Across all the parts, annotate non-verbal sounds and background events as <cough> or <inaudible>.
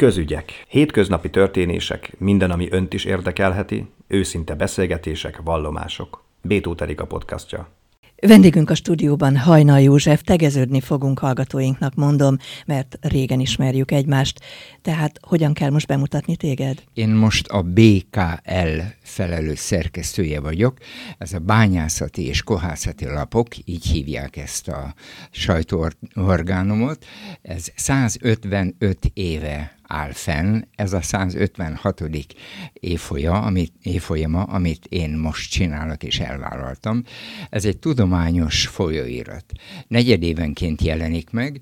Közügyek. Hétköznapi történések, minden, ami önt is érdekelheti, őszinte beszélgetések, vallomások. Bétó a podcastja. Vendégünk a stúdióban Hajnal József, tegeződni fogunk hallgatóinknak, mondom, mert régen ismerjük egymást. Tehát hogyan kell most bemutatni téged? Én most a BKL felelős szerkesztője vagyok. Ez a bányászati és kohászati lapok, így hívják ezt a sajtóorgánumot. Ez 155 éve áll fenn, ez a 156. évfolya, amit, évfolyama, amit én most csinálok és elvállaltam. Ez egy tudományos folyóirat. Negyedévenként jelenik meg,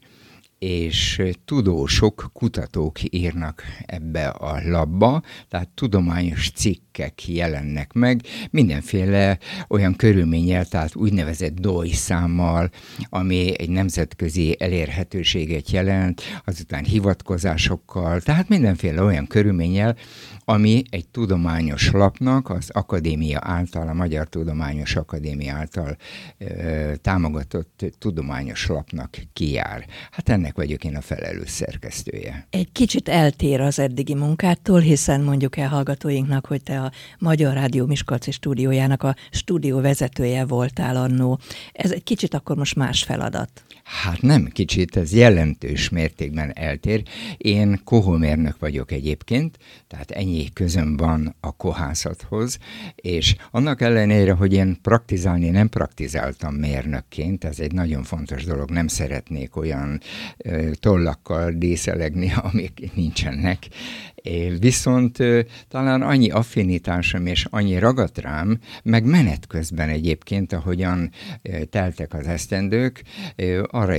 és tudósok, kutatók írnak ebbe a labba, tehát tudományos cikkek jelennek meg, mindenféle olyan körülménnyel, tehát úgynevezett DOI számmal, ami egy nemzetközi elérhetőséget jelent, azután hivatkozásokkal, tehát mindenféle olyan körülménnyel, ami egy tudományos lapnak, az akadémia által, a Magyar Tudományos Akadémia által ö, támogatott tudományos lapnak kijár. Hát ennek vagyok én a felelős szerkesztője. Egy kicsit eltér az eddigi munkától, hiszen mondjuk el hallgatóinknak, hogy te a Magyar Rádió Miskolci stúdiójának a stúdió vezetője voltál annó. Ez egy kicsit akkor most más feladat. Hát nem kicsit, ez jelentős mértékben eltér. Én kohómérnök vagyok egyébként, tehát ennyi közöm van a kohászathoz, és annak ellenére, hogy én praktizálni nem praktizáltam mérnökként, ez egy nagyon fontos dolog, nem szeretnék olyan ö, tollakkal díszelegni, <laughs> amik nincsenek, Viszont talán annyi affinitásom és annyi ragadt rám, meg menet közben egyébként, ahogyan teltek az esztendők, arra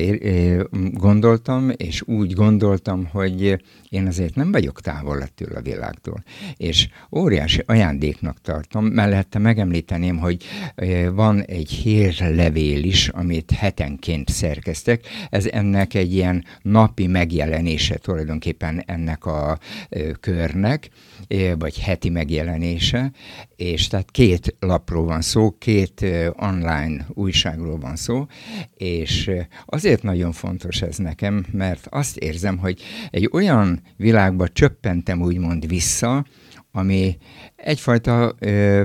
gondoltam, és úgy gondoltam, hogy én azért nem vagyok távol ettől a világtól. És óriási ajándéknak tartom, mellette megemlíteném, hogy van egy hírlevél is, amit hetenként szerkeztek. Ez ennek egy ilyen napi megjelenése tulajdonképpen ennek a körnek, vagy heti megjelenése, és tehát két lapról van szó, két online újságról van szó, és azért nagyon fontos ez nekem, mert azt érzem, hogy egy olyan világba csöppentem úgymond vissza, ami egyfajta ö,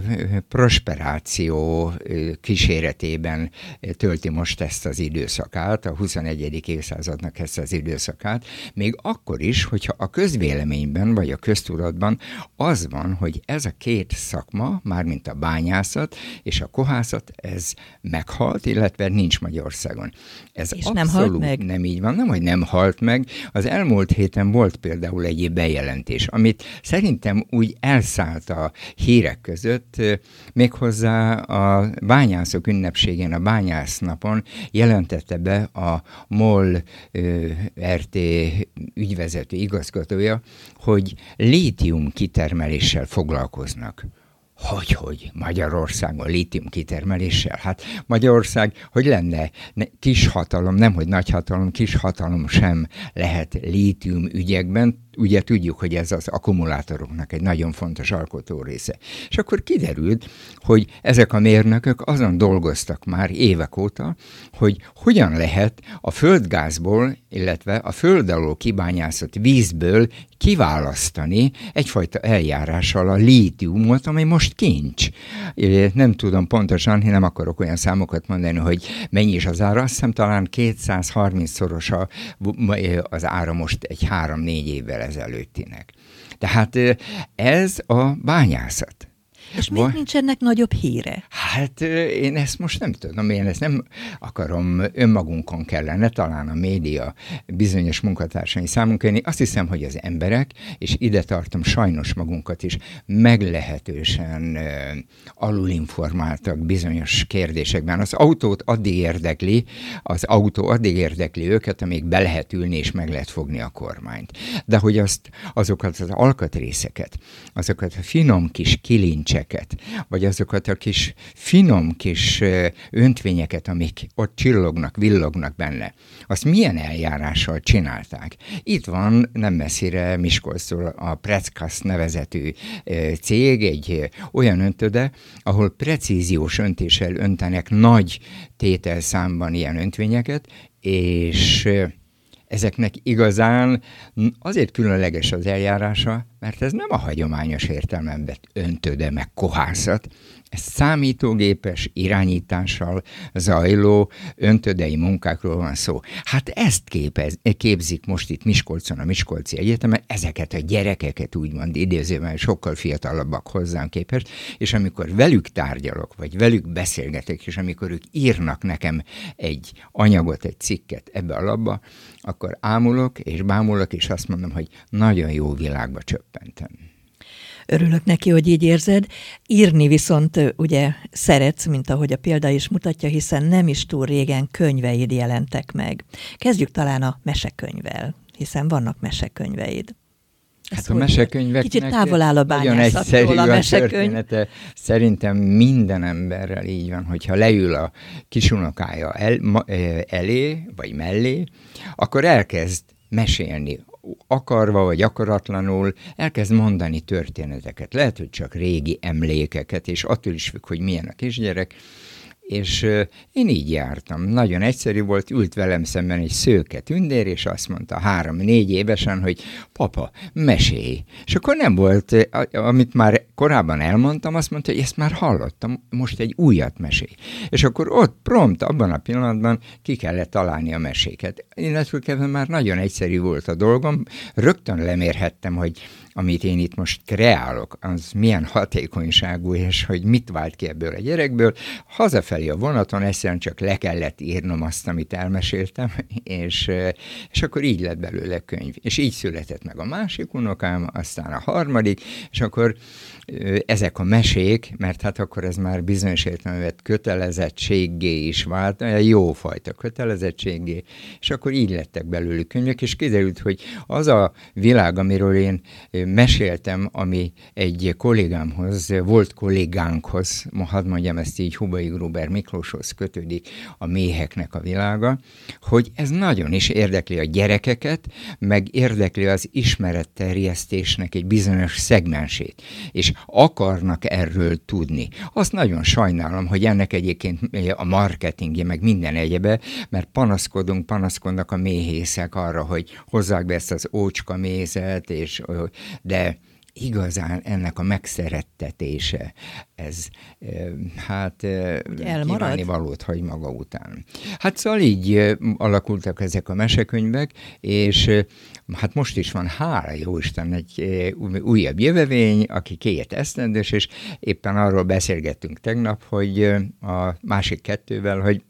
prosperáció ö, kíséretében tölti most ezt az időszakát, a 21. évszázadnak ezt az időszakát, még akkor is, hogyha a közvéleményben vagy a köztudatban az van, hogy ez a két szakma, mármint a bányászat és a kohászat, ez meghalt, illetve nincs Magyarországon. Ez és nem halt meg? Nem így van, nem, hogy nem halt meg. Az elmúlt héten volt például egy bejelentés, amit szerintem úgy elszállt a hírek között, méghozzá a bányászok ünnepségén, a bányásznapon jelentette be a MOL RT ügyvezető igazgatója, hogy lítium kitermeléssel foglalkoznak. Hogy, hogy Magyarországon lítium kitermeléssel? Hát Magyarország, hogy lenne kis hatalom, nem hogy nagy hatalom, kis hatalom sem lehet lítium ügyekben, ugye tudjuk, hogy ez az akkumulátoroknak egy nagyon fontos alkotó része. És akkor kiderült, hogy ezek a mérnökök azon dolgoztak már évek óta, hogy hogyan lehet a földgázból, illetve a föld alól kibányászott vízből kiválasztani egyfajta eljárással a lítiumot, ami most kincs. Nem tudom pontosan, nem akarok olyan számokat mondani, hogy mennyi is az ára, azt hiszem talán 230-szoros az ára most egy 3-4 évvel ezelőttinek. Tehát ez a bányászat. És még nincs ennek nagyobb híre? Hát én ezt most nem tudom, én ezt nem akarom önmagunkon kellene, talán a média bizonyos munkatársai számunkra. Én azt hiszem, hogy az emberek, és ide tartom sajnos magunkat is, meglehetősen uh, alulinformáltak bizonyos kérdésekben. Az autót addig érdekli, az autó addig érdekli őket, amíg be lehet ülni és meg lehet fogni a kormányt. De hogy azt, azokat az alkatrészeket, azokat a finom kis kilincsek, fényeket, vagy azokat a kis finom kis öntvényeket, amik ott csillognak, villognak benne, azt milyen eljárással csinálták. Itt van nem messzire Miskolcról a Preckasz nevezetű cég, egy olyan öntöde, ahol precíziós öntéssel öntenek nagy tételszámban ilyen öntvényeket, és ezeknek igazán azért különleges az eljárása, mert ez nem a hagyományos értelemben vett öntöde meg kohászat, ez számítógépes irányítással zajló öntödei munkákról van szó. Hát ezt képez, képzik most itt Miskolcon, a Miskolci Egyetemen, ezeket a gyerekeket úgymond idézőben sokkal fiatalabbak hozzám képest, és amikor velük tárgyalok, vagy velük beszélgetek, és amikor ők írnak nekem egy anyagot, egy cikket ebbe a labba, akkor ámulok és bámulok, és azt mondom, hogy nagyon jó világba csöppentem. Örülök neki, hogy így érzed. Írni viszont ugye szeretsz, mint ahogy a példa is mutatja, hiszen nem is túl régen könyveid jelentek meg. Kezdjük talán a mesekönyvvel, hiszen vannak mesekönyveid. Hát a mesekönyveknek Kicsit távol áll a nagyon egyszerű a mesekönyv. Szerintem minden emberrel így van, hogyha leül a kisunokája el, ma, elé, vagy mellé, akkor elkezd mesélni akarva vagy akaratlanul elkezd mondani történeteket. Lehet, hogy csak régi emlékeket, és attól is függ, hogy milyen a kisgyerek, és én így jártam. Nagyon egyszerű volt, ült velem szemben egy szőke tündér, és azt mondta három-négy évesen, hogy papa, mesélj. És akkor nem volt, amit már korábban elmondtam, azt mondta, hogy ezt már hallottam, most egy újat mesélj. És akkor ott prompt, abban a pillanatban ki kellett találni a meséket. Illetve már nagyon egyszerű volt a dolgom, rögtön lemérhettem, hogy amit én itt most kreálok, az milyen hatékonyságú, és hogy mit vált ki ebből a gyerekből. Hazafelé a vonaton egyszerűen csak le kellett írnom azt, amit elmeséltem, és, és akkor így lett belőle könyv. És így született meg a másik unokám, aztán a harmadik, és akkor ezek a mesék, mert hát akkor ez már bizonyos értelemben kötelezettséggé is vált, olyan jófajta kötelezettségé, és akkor így lettek belőlük könyvek, és kiderült, hogy az a világ, amiről én meséltem, ami egy kollégámhoz, volt kollégánkhoz, hadd mondjam ezt így, Hubai Gruber Miklóshoz kötődik a méheknek a világa, hogy ez nagyon is érdekli a gyerekeket, meg érdekli az ismeretterjesztésnek egy bizonyos szegmensét, és akarnak erről tudni. Azt nagyon sajnálom, hogy ennek egyébként a marketingje, meg minden egyebe, mert panaszkodunk, panaszkodnak a méhészek arra, hogy hozzák be ezt az ócska mézet, és de igazán ennek a megszerettetése, ez hát kívánni valót hagy maga után. Hát szóval így alakultak ezek a mesekönyvek, és hát most is van, hála jó Isten, egy újabb jövevény, aki két esztendős, és éppen arról beszélgettünk tegnap, hogy a másik kettővel, hogy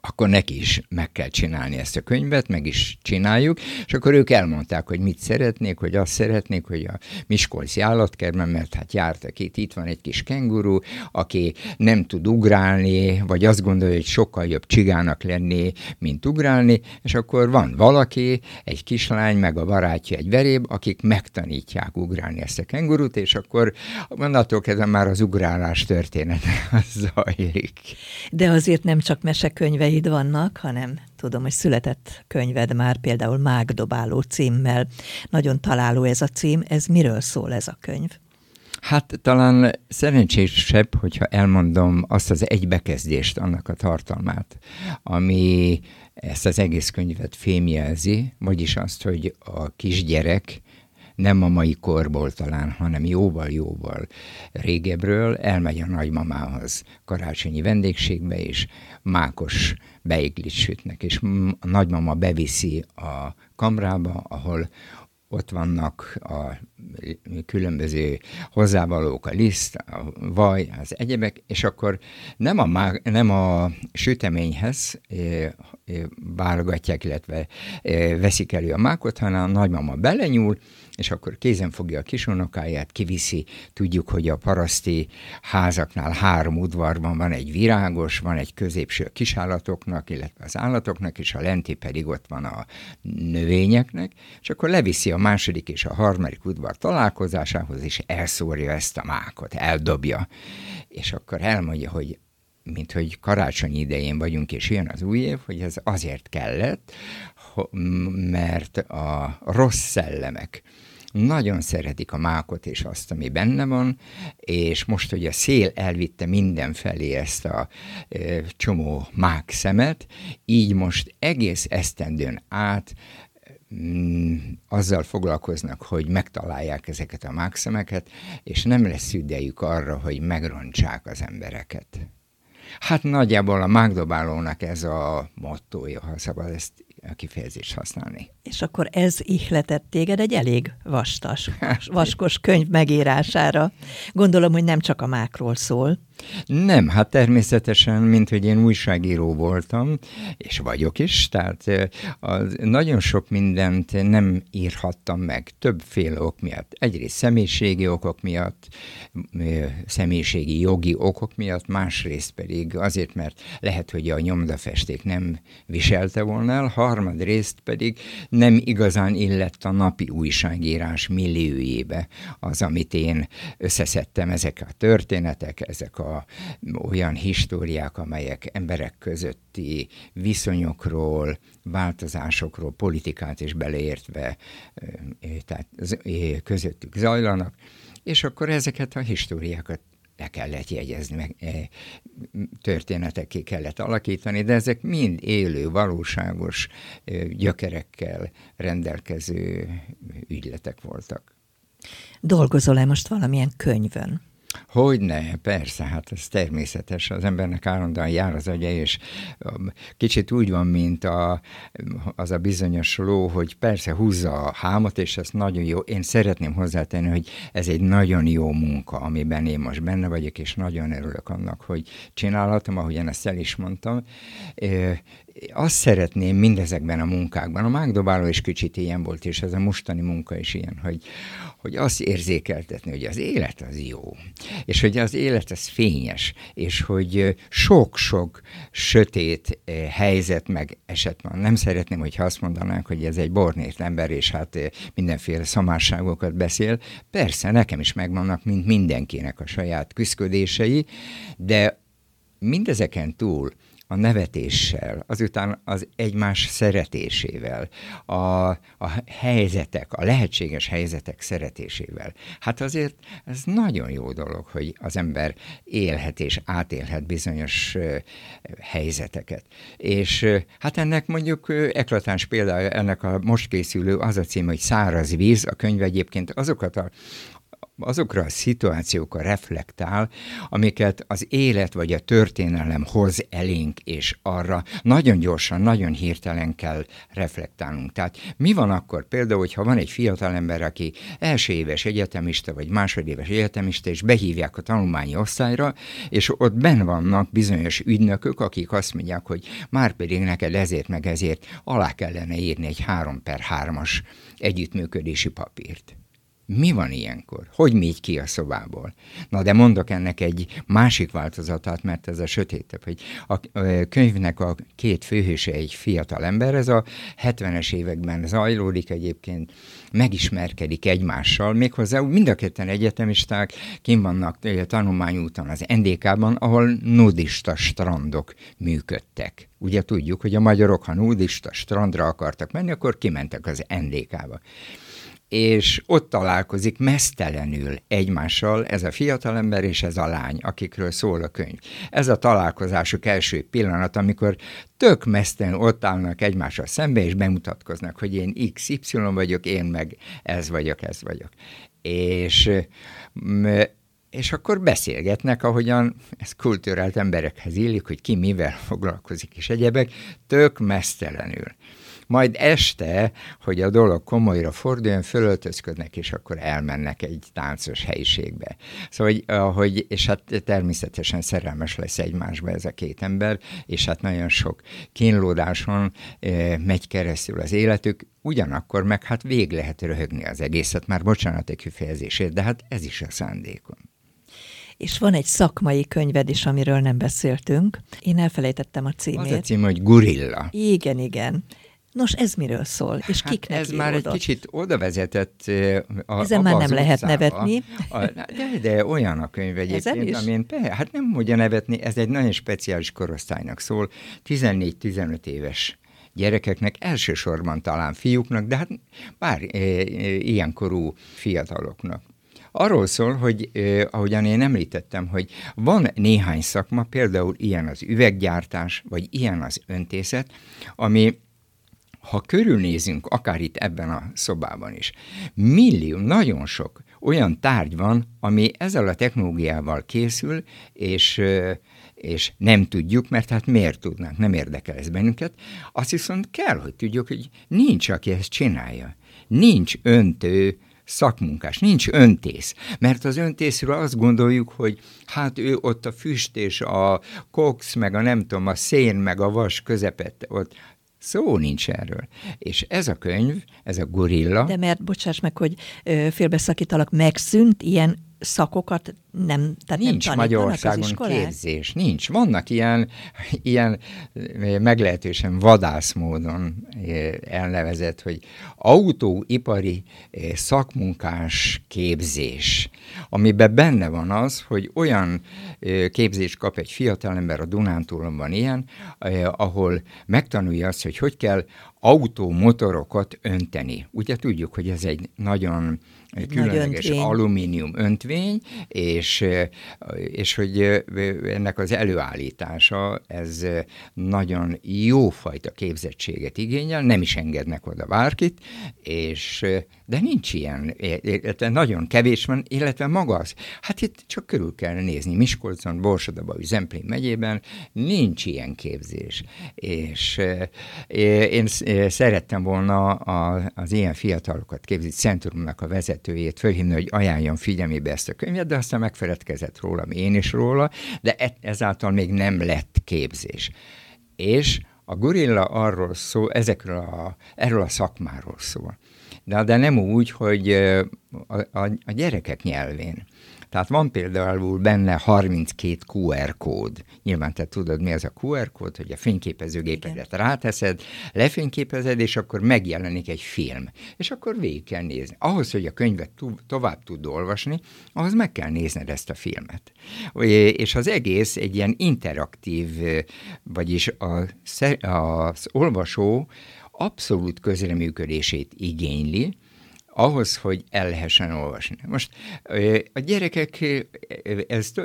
akkor neki is meg kell csinálni ezt a könyvet, meg is csináljuk, és akkor ők elmondták, hogy mit szeretnék, hogy azt szeretnék, hogy a Miskolci állatkertben, mert hát jártak itt, itt van egy kis kenguru, aki nem tud ugrálni, vagy azt gondolja, hogy sokkal jobb csigának lenni, mint ugrálni, és akkor van valaki, egy kislány, meg a barátja egy veréb, akik megtanítják ugrálni ezt a kengurut, és akkor onnantól kezdve már az ugrálás története <laughs> zajlik. De azért nem csak mesekönyvei könyveid vannak, hanem tudom, hogy született könyved már, például Mágdobáló címmel. Nagyon találó ez a cím. Ez miről szól ez a könyv? Hát talán szerencsésebb, hogyha elmondom azt az egybekezdést, annak a tartalmát, ami ezt az egész könyvet fémjelzi, vagyis azt, hogy a kisgyerek nem a mai korból talán, hanem jóval-jóval régebről elmegy a nagymamához karácsonyi vendégségbe, és mákos beiglit sütnek, és a nagymama beviszi a kamrába, ahol ott vannak a különböző hozzávalók, a liszt, a vaj, az egyebek, és akkor nem a, má, nem a süteményhez válogatják, illetve veszik elő a mákot, hanem a nagymama belenyúl, és akkor kézen fogja a kisunokáját, kiviszi, tudjuk, hogy a paraszti házaknál három udvarban van egy virágos, van egy középső a kisállatoknak, illetve az állatoknak, és a lenti pedig ott van a növényeknek, és akkor leviszi a második és a harmadik udvar találkozásához, és elszórja ezt a mákot, eldobja, és akkor elmondja, hogy mint hogy karácsony idején vagyunk, és jön az új év, hogy ez azért kellett, mert a rossz szellemek, nagyon szeretik a mákot és azt, ami benne van, és most, hogy a szél elvitte mindenfelé ezt a e, csomó mák szemet, így most egész esztendőn át mm, azzal foglalkoznak, hogy megtalálják ezeket a mákszemeket, és nem lesz idejük arra, hogy megrontsák az embereket. Hát nagyjából a mágdobálónak ez a mottoja, ha szabad ezt a kifejezést használni. És akkor ez ihletett téged egy elég vastas, vaskos könyv megírására. Gondolom, hogy nem csak a mákról szól. Nem, hát természetesen, mint hogy én újságíró voltam, és vagyok is, tehát az, nagyon sok mindent nem írhattam meg többféle ok miatt. Egyrészt személyiségi okok miatt, személyiségi jogi okok miatt, másrészt pedig azért, mert lehet, hogy a nyomdafesték nem viselte volna el, harmadrészt pedig nem igazán illett a napi újságírás milliójébe az, amit én összeszedtem, ezek a történetek, ezek a olyan históriák, amelyek emberek közötti viszonyokról, változásokról, politikát is beleértve tehát közöttük zajlanak, és akkor ezeket a históriákat le kellett jegyezni, meg e, történetekké kellett alakítani, de ezek mind élő, valóságos gyökerekkel rendelkező ügyletek voltak. Dolgozol-e most valamilyen könyvön? Hogyne, persze, hát ez természetes, az embernek állandóan jár az agya, és um, kicsit úgy van, mint a, az a bizonyos ló, hogy persze húzza a hámot, és ez nagyon jó. Én szeretném hozzátenni, hogy ez egy nagyon jó munka, amiben én most benne vagyok, és nagyon örülök annak, hogy csinálhatom, ahogyan ezt el is mondtam azt szeretném mindezekben a munkákban, a mágdobáló is kicsit ilyen volt, és ez a mostani munka is ilyen, hogy, hogy azt érzékeltetni, hogy az élet az jó, és hogy az élet az fényes, és hogy sok-sok sötét helyzet meg eset van. Nem szeretném, hogyha azt mondanánk, hogy ez egy bornét ember, és hát mindenféle szamárságokat beszél. Persze, nekem is megvannak, mint mindenkinek a saját küzdködései, de mindezeken túl a nevetéssel, azután az egymás szeretésével, a, a helyzetek, a lehetséges helyzetek szeretésével. Hát azért ez nagyon jó dolog, hogy az ember élhet és átélhet bizonyos helyzeteket. És hát ennek mondjuk eklatáns példája, ennek a most készülő az a cím, hogy Száraz víz, a könyv egyébként azokat a azokra a szituációkra reflektál, amiket az élet vagy a történelem hoz elénk, és arra nagyon gyorsan, nagyon hirtelen kell reflektálnunk. Tehát mi van akkor például, hogyha van egy fiatalember, aki első éves egyetemista, vagy másodéves egyetemista, és behívják a tanulmányi osztályra, és ott ben vannak bizonyos ügynökök, akik azt mondják, hogy már pedig neked ezért meg ezért alá kellene írni egy 3 per 3-as együttműködési papírt. Mi van ilyenkor? Hogy mégy ki a szobából? Na de mondok ennek egy másik változatát, mert ez a sötétebb, hogy a könyvnek a két főhőse egy fiatal ember, ez a 70-es években zajlódik egyébként, megismerkedik egymással, méghozzá mind a ketten egyetemisták, kim vannak tanulmányúton az NDK-ban, ahol nudista strandok működtek. Ugye tudjuk, hogy a magyarok, ha nudista strandra akartak menni, akkor kimentek az NDK-ba és ott találkozik mesztelenül egymással ez a fiatalember és ez a lány, akikről szól a könyv. Ez a találkozásuk első pillanat, amikor tök mesztelenül ott állnak egymással szembe, és bemutatkoznak, hogy én XY vagyok, én meg ez vagyok, ez vagyok. És és akkor beszélgetnek, ahogyan ez kultúrált emberekhez illik, hogy ki mivel foglalkozik, és egyebek, tök mesztelenül. Majd este, hogy a dolog komolyra forduljon, fölöltözködnek, és akkor elmennek egy táncos helyiségbe. Szóval, hogy, hogy, és hát természetesen szerelmes lesz egymásba ez a két ember, és hát nagyon sok kínlódáson e, megy keresztül az életük, ugyanakkor meg hát vég lehet röhögni az egészet, már bocsánat egy kifejezésért, de hát ez is a szándékom. És van egy szakmai könyved is, amiről nem beszéltünk. Én elfelejtettem a címét. Az a cím, hogy Gurilla. Igen, igen. Nos, ez miről szól, és hát kiknek Ez már egy kicsit oda vezetett a, Ezen már nem lehet utcába. nevetni. A, de, de olyan a könyv egyébként, amin hát nem mondja nevetni, ez egy nagyon speciális korosztálynak szól, 14-15 éves gyerekeknek, elsősorban talán fiúknak, de hát bár e, e, ilyenkorú fiataloknak. Arról szól, hogy eh, ahogyan én említettem, hogy van néhány szakma, például ilyen az üveggyártás, vagy ilyen az öntészet, ami ha körülnézünk, akár itt ebben a szobában is, millió, nagyon sok olyan tárgy van, ami ezzel a technológiával készül, és és nem tudjuk, mert hát miért tudnánk, nem érdekel ez bennünket. Azt viszont kell, hogy tudjuk, hogy nincs, aki ezt csinálja. Nincs öntő szakmunkás, nincs öntész. Mert az öntészről azt gondoljuk, hogy hát ő ott a füst és a kox, meg a nem tudom, a szén, meg a vas közepette ott Szó nincs erről. És ez a könyv, ez a gorilla... De mert, bocsáss meg, hogy félbeszakítalak, megszűnt ilyen szakokat nem, tehát nincs nem Magyarországon képzés, nincs. Vannak ilyen, ilyen meglehetősen vadász módon elnevezett, hogy autóipari szakmunkás képzés, amiben benne van az, hogy olyan képzést kap egy fiatalember, a Dunántúlon van ilyen, ahol megtanulja azt, hogy hogy kell autómotorokat önteni. Ugye tudjuk, hogy ez egy nagyon egy különleges öntvény. alumínium öntvény, és, és hogy ennek az előállítása, ez nagyon jófajta képzettséget igényel, nem is engednek oda bárkit, és, de nincs ilyen, illetve nagyon kevés van, illetve maga az. Hát itt csak körül kell nézni, Miskolcon, Borsodaba, Zemplén megyében nincs ilyen képzés, és én szerettem volna az ilyen fiatalokat képzett centrumnak a vezető vezetőjét fölhívni, hogy ajánljon figyelmébe ezt a könyvet, de aztán megfeledkezett rólam én is róla, de e- ezáltal még nem lett képzés. És a gorilla arról szól, ezekről a, erről a szakmáról szól. De, de nem úgy, hogy a, a, a gyerekek nyelvén. Tehát van például benne 32 QR kód. Nyilván te tudod, mi az a QR kód, hogy a fényképezőgépedet Igen. ráteszed, lefényképezed, és akkor megjelenik egy film. És akkor végig kell nézni. Ahhoz, hogy a könyvet tovább tud olvasni, ahhoz meg kell nézned ezt a filmet. És az egész egy ilyen interaktív, vagyis a, az olvasó abszolút közreműködését igényli, ahhoz, hogy el lehessen olvasni. Most a gyerekek ezt,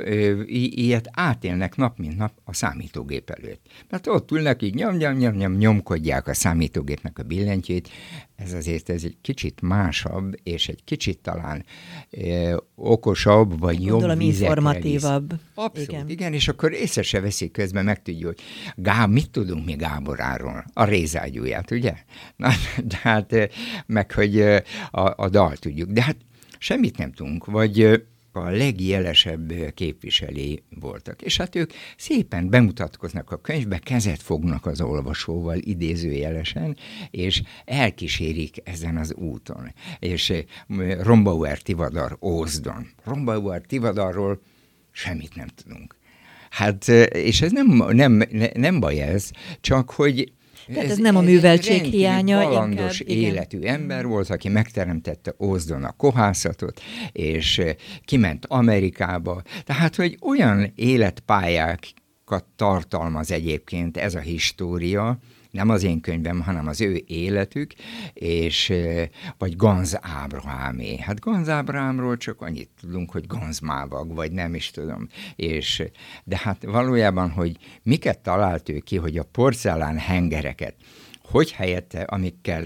ilyet átélnek nap mint nap a számítógép előtt. Mert ott ülnek, így nyom, nyom, nyom, nyom, nyomkodják a számítógépnek a billentyét, ez azért ez egy kicsit másabb, és egy kicsit talán e, okosabb, vagy Gondolom, jobb informatívabb. Abszolút, igen. igen, és akkor észre se veszik közben, megtudjuk, hogy Gáb, mit tudunk mi Gáboráról? A rézágyúját, ugye? Na, de hát, meg hogy a, a dal tudjuk. De hát semmit nem tudunk, vagy a legjelesebb képviselé voltak. És hát ők szépen bemutatkoznak a könyvbe, kezet fognak az olvasóval idézőjelesen, és elkísérik ezen az úton. És Rombauer Tivadar Ózdon. Rombauer Tivadarról semmit nem tudunk. Hát, és ez nem, nem, nem baj ez, csak hogy tehát ez, ez nem a műveltség hiánya. Balandos inkább, életű igen. ember volt, aki megteremtette Ózdon a kohászatot, és eh, kiment Amerikába. Tehát, hogy olyan életpályákat tartalmaz egyébként ez a história, nem az én könyvem, hanem az ő életük, és vagy Ganz Ábrahámé. Hát Ganz Ábrahámról csak annyit tudunk, hogy Ganz Mávag, vagy nem is tudom. És, de hát valójában, hogy miket talált ő ki, hogy a porcelán hengereket, hogy helyette, amikkel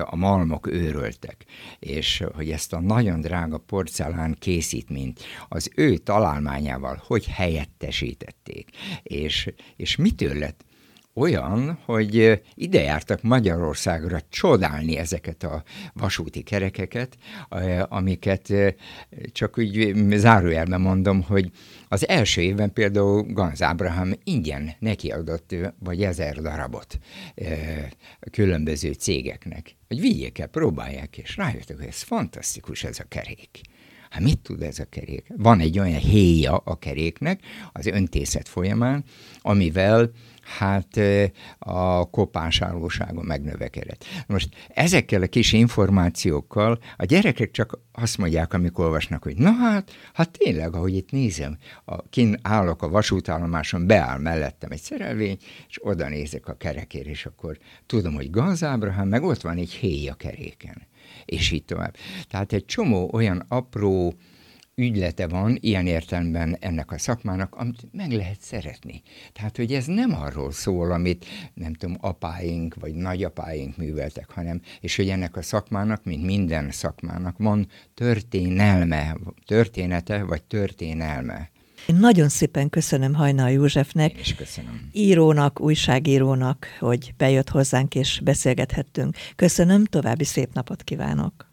a malmok őröltek, és hogy ezt a nagyon drága porcelán készítményt az ő találmányával hogy helyettesítették, és, és mitől lett olyan, hogy ide jártak Magyarországra csodálni ezeket a vasúti kerekeket, amiket csak úgy zárójelben mondom, hogy az első évben például Ganz Ábrahám ingyen nekiadott vagy ezer darabot különböző cégeknek, hogy vigyék el, próbálják, és rájöttek, hogy ez fantasztikus ez a kerék. Hát mit tud ez a kerék? Van egy olyan héja a keréknek az öntészet folyamán, amivel hát a kopásállósága megnövekedett. Most ezekkel a kis információkkal a gyerekek csak azt mondják, amikor olvasnak, hogy na hát, hát tényleg, ahogy itt nézem, a, kin állok a vasútállomáson, beáll mellettem egy szerelvény, és oda nézek a kerekére, és akkor tudom, hogy Gazábrahám, meg ott van egy héj a keréken, és így tovább. Tehát egy csomó olyan apró ügylete van ilyen értelemben ennek a szakmának, amit meg lehet szeretni. Tehát, hogy ez nem arról szól, amit nem tudom, apáink vagy nagyapáink műveltek, hanem, és hogy ennek a szakmának, mint minden szakmának van történelme, története vagy történelme. Én nagyon szépen köszönöm Hajnal Józsefnek, Én is köszönöm. írónak, újságírónak, hogy bejött hozzánk és beszélgethettünk. Köszönöm, további szép napot kívánok!